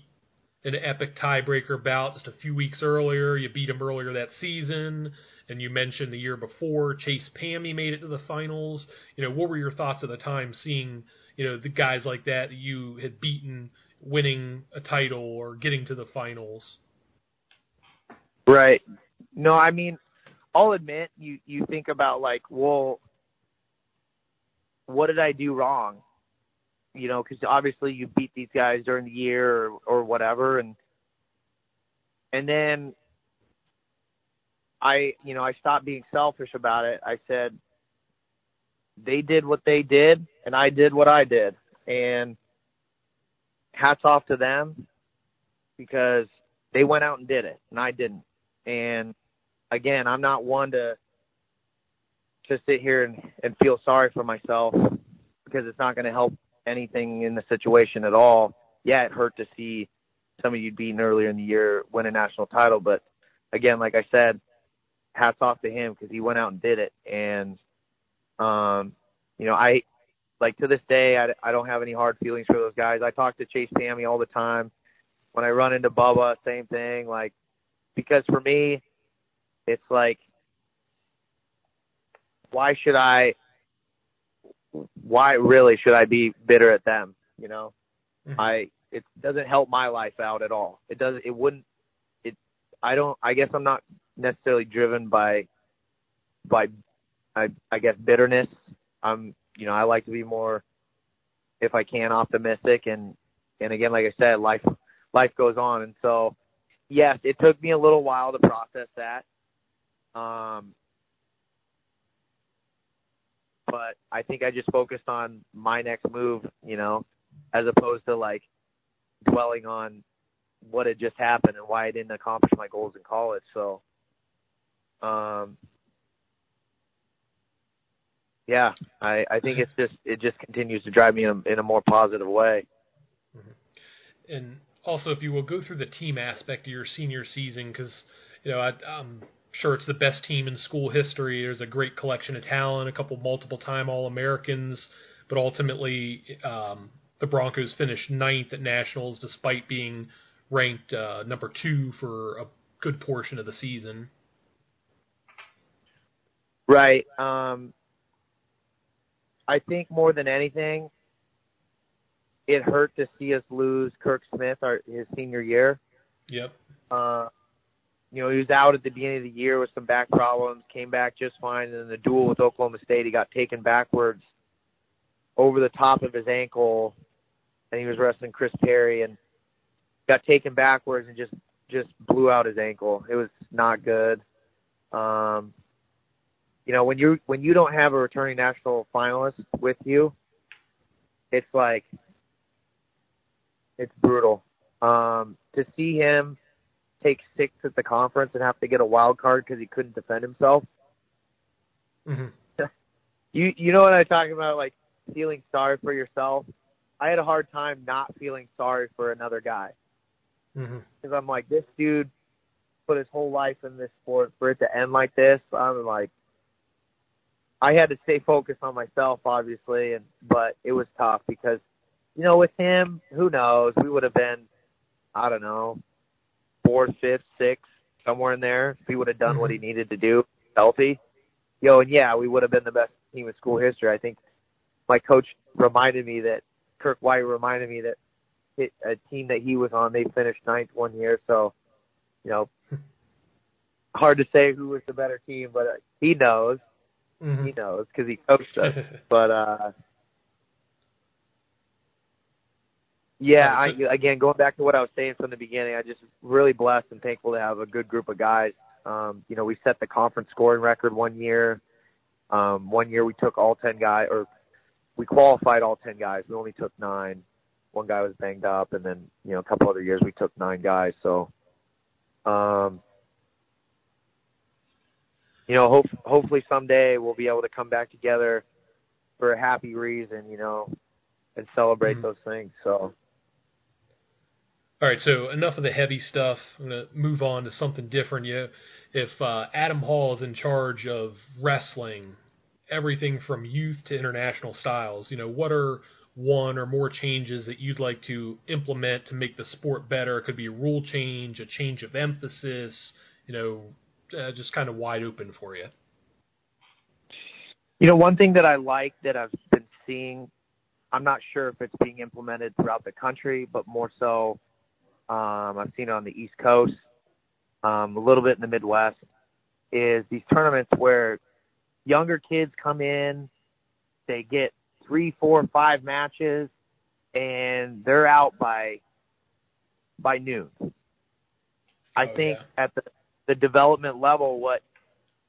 in an epic tiebreaker bout just a few weeks earlier. You beat him earlier that season. And you mentioned the year before Chase Pami made it to the finals. You know, what were your thoughts at the time seeing you know the guys like that you had beaten winning a title or getting to the finals Right. No, I mean, I'll admit you you think about like, well, what did I do wrong? You know, because obviously you beat these guys during the year or, or whatever, and and then I, you know, I stopped being selfish about it. I said they did what they did, and I did what I did, and hats off to them because they went out and did it, and I didn't. And again, I'm not one to to sit here and, and feel sorry for myself because it's not going to help anything in the situation at all. Yeah, it hurt to see some of you'd beaten earlier in the year win a national title, but again, like I said, hats off to him because he went out and did it. And um, you know, I like to this day, I, I don't have any hard feelings for those guys. I talk to Chase Pami all the time. When I run into Bubba, same thing. Like because for me, it's like, why should I? Why really should I be bitter at them? You know, Mhm. I it doesn't help my life out at all. It doesn't. It wouldn't. I don't. I guess I'm not necessarily driven by by I I guess bitterness. I'm you know I like to be more if I can optimistic and and again like I said life life goes on and so yes it took me a little while to process that um but I think I just focused on my next move you know as opposed to like dwelling on what had just happened and why I didn't accomplish my goals in college so um yeah, I, I think it's just it just continues to drive me in a, in a more positive way. and also if you will go through the team aspect of your senior season because you know I'm sure it's the best team in school history. There's a great collection of talent, a couple multiple time All Americans, but ultimately um, the Broncos finished ninth at nationals despite being ranked uh, number two for a good portion of the season. Right. Um, I think more than anything, it hurt to see us lose Kirk Smith our his senior year. Yep. Uh, you know, he was out at the beginning of the year with some back problems, came back just fine, and in the duel with Oklahoma State, he got taken backwards over the top of his ankle, and he was wrestling Chris Perry and got taken backwards and just just blew out his ankle. It was not good. Um, you know, when you when you don't have a returning national finalist with you, it's like it's brutal. Um, to see him take sixth at the conference and have to get a wild card because he couldn't defend himself. Mm-hmm. You you know what I'm talking about? Like feeling sorry for yourself. I had a hard time not feeling sorry for another guy Mm-hmm. because I'm like, this dude put his whole life in this sport for it to end like this. I'm like, I had to stay focused on myself, obviously, and but it was tough because, you know, with him, who knows? We would have been, I don't know, fourth, fifth, sixth, somewhere in there. If he would have done what he needed to do, healthy. Yo, and yeah, we would have been the best team in school history. I think my coach reminded me that Kirk White reminded me that it, a team that he was on, they finished ninth one year. So, you know, hard to say who was the better team, but uh, he knows. Mm-hmm. He knows because he coached us. but uh yeah, I again going back to what I was saying from the beginning, I just really blessed and thankful to have a good group of guys. Um, you know, we set the conference scoring record one year. Um, one year we took all ten guys, or we qualified all ten guys. We only took nine. One guy was banged up, and then you know a couple other years we took nine guys. So, um, you know, hope hopefully someday we'll be able to come back together for a happy reason, you know, and celebrate Mhm. those things. So, All right, so enough of the heavy stuff. I'm going to move on to something different. You know, if uh, Adam Hall is in charge of wrestling, everything from youth to international styles, you know, what are one or more changes that you'd like to implement to make the sport better? It could be a rule change, a change of emphasis, you know, uh, just kind of wide open for you. you know, one thing that I like that I've been seeing, I'm not sure if it's being implemented throughout the country, but more so, um, I've seen it on the East Coast, um, a little bit in the Midwest, is these tournaments where younger kids come in, they get three, four, five matches, and they're out by by noon. I Oh, think yeah. at the the development level, what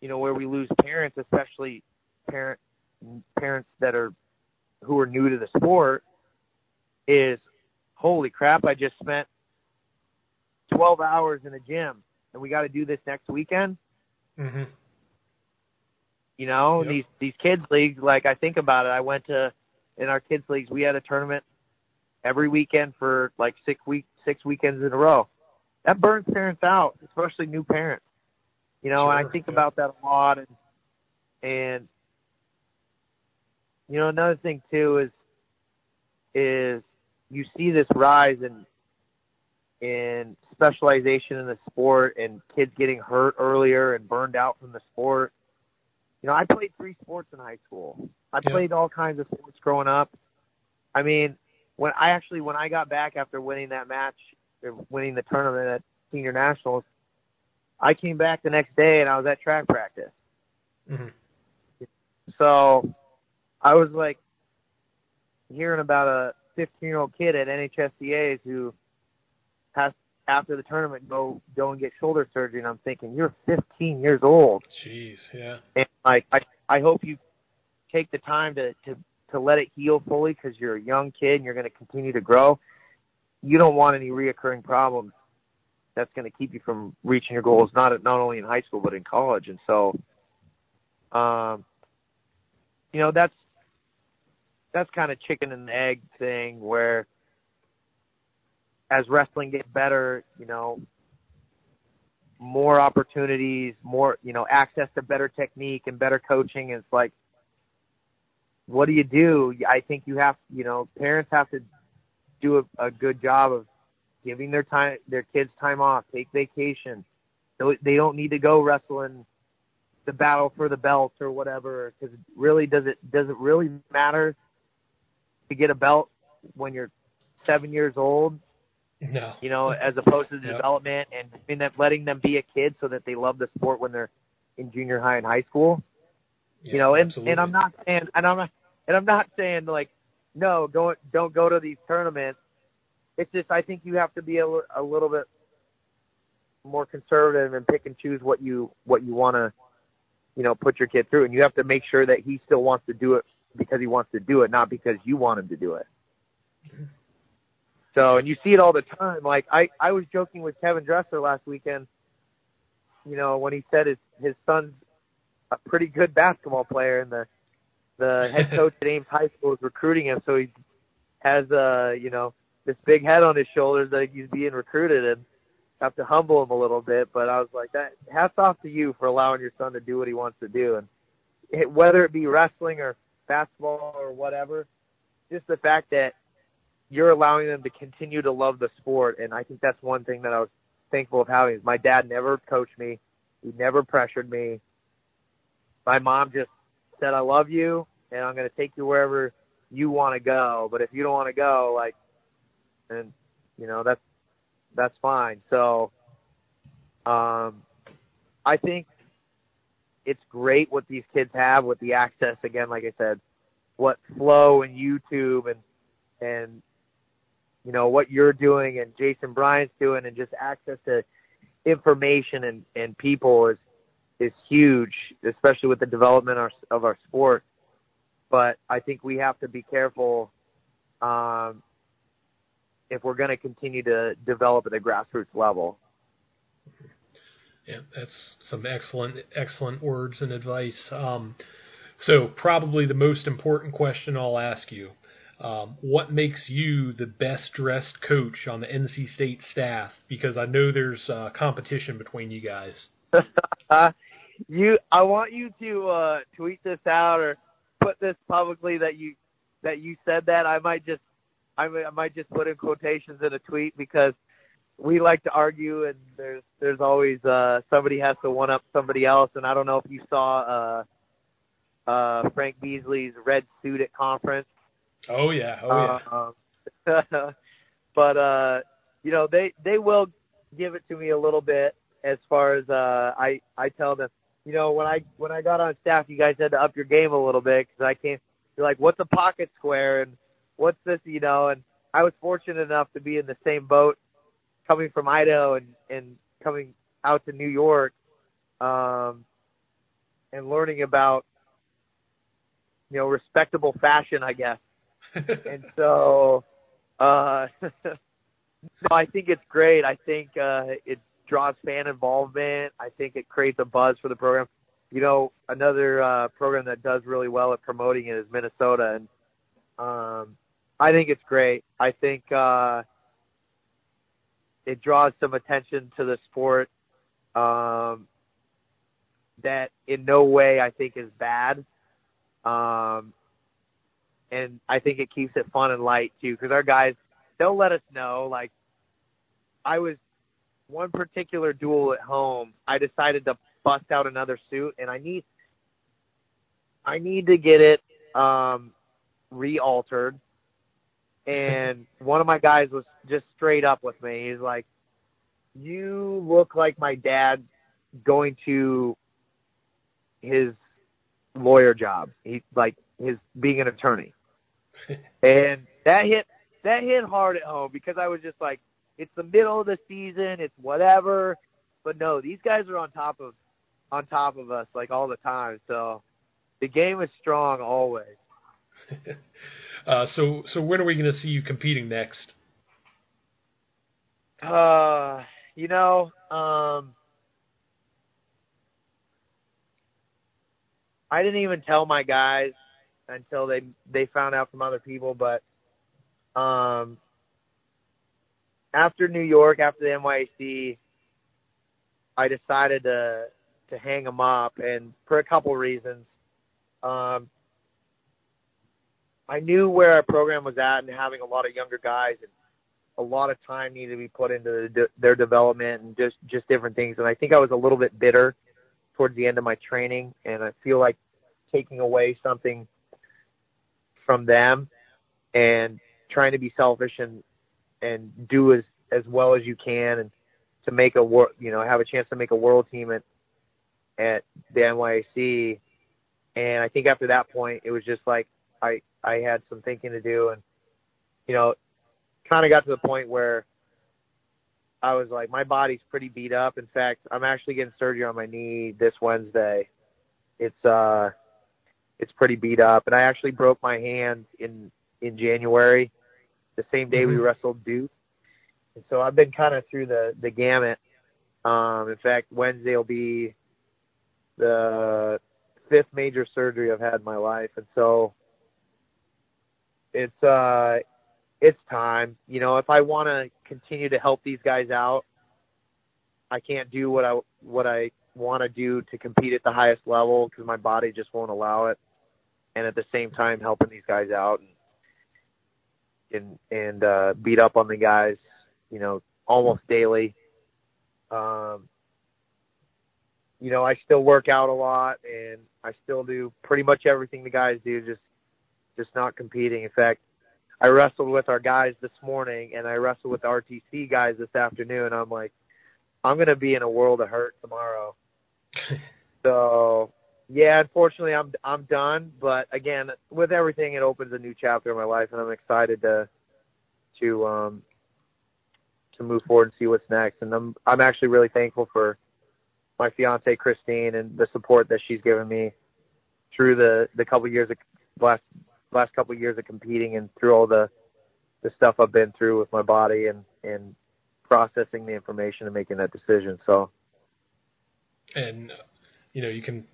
you know, where we lose parents, especially parent parents that are who are new to the sport, is holy crap! I just spent twelve hours in a gym, and we got to do this next weekend. Mm-hmm. You know, Yep. these these kids leagues. Like I think about it, I went to in our kids leagues. We had a tournament every weekend for like six week six weekends in a row. That burns parents out, especially new parents. You know, and I think yeah. about that a lot. And and you know, another thing too is is you see this rise in in specialization in the sport and kids getting hurt earlier and burned out from the sport. You know, I played three sports in high school. I Yeah. played all kinds of sports growing up. I mean, when I actually when I got back after winning that match, winning the tournament at senior nationals, I came back the next day and I was at track practice. Mm-hmm. So I was like hearing about a 15 year old kid at NHSCA's who has after the tournament go go and get shoulder surgery, and I'm thinking you're 15 years old, Jeez, yeah. and like I I hope you take the time to to to let it heal fully because you're a young kid and you're going to continue to grow. You don't want any reoccurring problems that's going to keep you from reaching your goals, not not only in high school but in college. And so, um, you know, that's that's kind of chicken and egg thing where as wrestling gets better, you know, more opportunities, more, you know, access to better technique and better coaching. It's like, what do you do? I think you have, you know, parents have to do a, a good job of giving their time, their kids time off, take vacation. They- They don't need to go wrestle in the battle for the belt or whatever. Because really, does it does it really matter to get a belt when you're seven years old? No. you know, as opposed to the Yep. development and and that letting them be a kid so that they love the sport when they're in junior high and high school. Yeah, you know, and absolutely. and I'm not saying and I'm not and I'm not saying like no, go don't go to these tournaments. It's just I think you have to be a, a little bit more conservative and pick and choose what you what you want to you know put your kid through and you have to make sure that he still wants to do it because he wants to do it not because you want him to do it mm-hmm. So, and you see it all the time. Like I, I was joking with Kevin Dresser last weekend. You know, when he said his his son's a pretty good basketball player, and the the head coach at Ames High School is recruiting him, so he has uh, you know, this big head on his shoulders that he's being recruited, and have to humble him a little bit. But I was like, that hats off to you for allowing your son to do what he wants to do, and it, whether it be wrestling or basketball or whatever, just the fact that you're allowing them to continue to love the sport. And I think that's one thing that I was thankful of having is my dad never coached me. He never pressured me. My mom just said, I love you and I'm going to take you wherever you want to go. But if you don't want to go, like, and you know, that's, that's fine. So, um, I think it's great what these kids have with the access again, like I said, what Flow and YouTube and, and you know what you're doing and Jason Bryant's doing, and just access to information and and people is is huge, especially with the development of our, of our sport. But I think we have to be careful um, if we're going to continue to develop at the grassroots level. Yeah, that's some excellent, excellent words and advice. Um, so, probably the most important question I'll ask you um, what makes you the best dressed coach on the NC State staff? Because I know there's uh, competition between you guys. you, I want you to uh, tweet this out or put this publicly that you that you said that. I might just I might, just put in quotations in a tweet because we like to argue and there's there's always uh somebody has to one up somebody else and I don't know if you saw uh uh Frank Beasley's red suit at conference Oh yeah, oh yeah. Um, but uh, you know, they they will give it to me a little bit as far as uh, I I tell them, you know, when I when I got on staff, you guys had to up your game a little bit because I can't. You're like, what's a pocket square and what's this, you know? And I was fortunate enough to be in the same boat, coming from Idaho and and coming out to New York, um, and learning about you know respectable fashion, I guess and so, uh, so I think it's great. I think uh, it draws fan involvement. I think it creates a buzz for the program. You know, another uh, program that does really well at promoting it is Minnesota, and um, I think it's great. I think uh, it draws some attention to the sport um, that in no way I think is bad. Um, and I think it keeps it fun and light too because our guys they'll let us know. Like I was one particular duel at home, I decided to bust out another suit, and I need I need to get it um, re-altered. And one of my guys was just straight up with me. He's like, "You look like my dad going to his lawyer job. He like his being an attorney." And that hit that hit hard at home because I was just like, it's the middle of the season, it's whatever. But no, these guys are on top of on top of us like all the time. So the game is strong always. uh, so so when are we going to see you competing next? Uh, you know, um, I didn't even tell my guys until they they found out from other people. But um, after New York, after the NYC, I decided to to hang them up, and for a couple reasons. Um, I knew where our program was at, and having a lot of younger guys, and a lot of time needed to be put into the, their development, and just just different things. And I think I was a little bit bitter towards the end of my training, and I feel like taking away something from them and trying to be selfish and and do as as well as you can and to make a world you know have a chance to make a world team at at the NYC and I think after that point it was just like I I had some thinking to do and you know kind of got to the point where I was like my body's pretty beat up. In fact I'm actually getting surgery on my knee this Wednesday. It's uh it's pretty beat up. And I actually broke my hand in in January, the same day we Mhm. wrestled Duke. And so I've been kind of through the the gamut. Um, in fact, Wednesday will be the fifth major surgery I've had in my life, and so it's uh it's time. You know, if I want to continue to help these guys out, I can't do what I what I want to do to compete at the highest level because my body just won't allow it. And at the same time, helping these guys out and and, and uh, beat up on the guys, you know, almost daily. Um, you know, I still work out a lot and I still do pretty much everything the guys do, just just not competing. In fact, I wrestled with our guys this morning and I wrestled with the RTC guys this afternoon. And I'm like, I'm gonna be in a world of hurt tomorrow. so yeah, unfortunately I'm I'm done. But again, with everything it opens a new chapter in my life and I'm excited to to um to move forward and see what's next. And I'm I'm actually really thankful for my fiance Christine and the support that she's given me through the the couple years of last last couple of years of competing and through all the the stuff I've been through with my body and and processing the information and making that decision. So and you know you can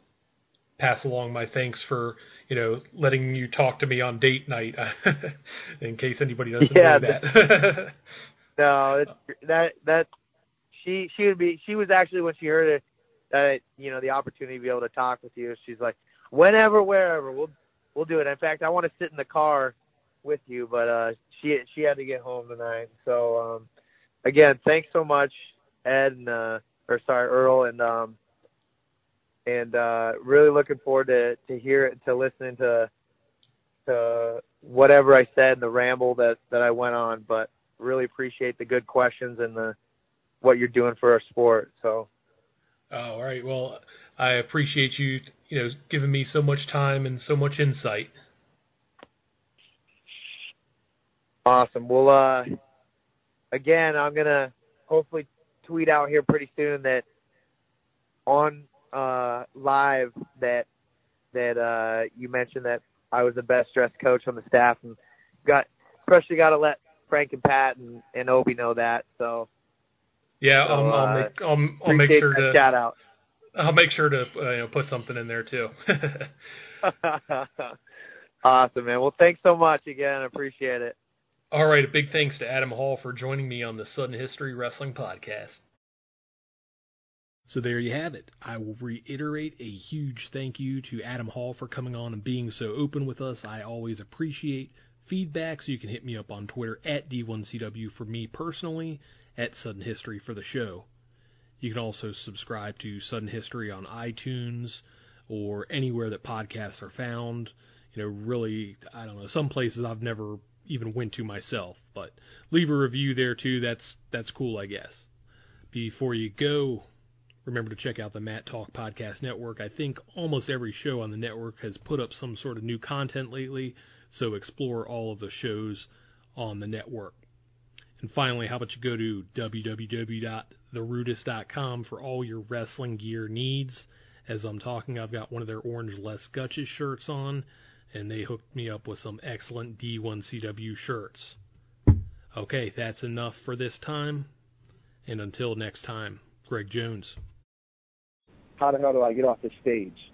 pass along my thanks for you know letting you talk to me on date night in case anybody doesn't Yeah, know that. no, that that she she would be she was actually when she heard it that you know the opportunity to be able to talk with you. She's like, whenever, wherever, we'll we'll do it. In fact, I want to sit in the car with you, but uh she she had to get home tonight. So um again, thanks so much, Ed and uh or sorry, Earl and um and uh really looking forward to to hear it to listening to to whatever I said and the ramble that that I went on, but really appreciate the good questions and the what you're doing for our sport. So Oh, all right. Well, I appreciate you, you know, giving me so much time and so much insight. Awesome. Well, uh, again, I'm gonna hopefully tweet out here pretty soon that on uh, live that that uh, you mentioned that I was the best dressed coach on the staff, and got especially got to let Frank and Pat and, and Obi know that. So Yeah, So, I'll, I'll uh, make I'll, I'll make sure to shout out. I'll make sure to uh, you know put something in there too. awesome, man. Well, thanks so much again. I appreciate it. All right, a big thanks to Adam Hall for joining me on the Sudden History Wrestling podcast. So there you have it. I will reiterate a huge thank you to Adam Hall for coming on and being so open with us. I always appreciate feedback, so you can hit me up on Twitter at D1CW for me personally, at Sudden History for the show. You can also subscribe to Sudden History on iTunes or anywhere that podcasts are found. You know, really, I don't know, some places I've never even went to myself, but leave a review there too. That's that's cool, I guess. Before you go, remember to check out the Mat Talk Podcast Network. I think almost every show on the network has put up some sort of new content lately, so explore all of the shows on the network. And finally, how about you go to www.therudist.com for all your wrestling gear needs. As I'm talking, I've got one of their orange Les Gutches shirts on, and they hooked me up with some excellent D1CW shirts. Okay, that's enough for this time. And until next time, Greg Jones. How the hell do I get off this stage?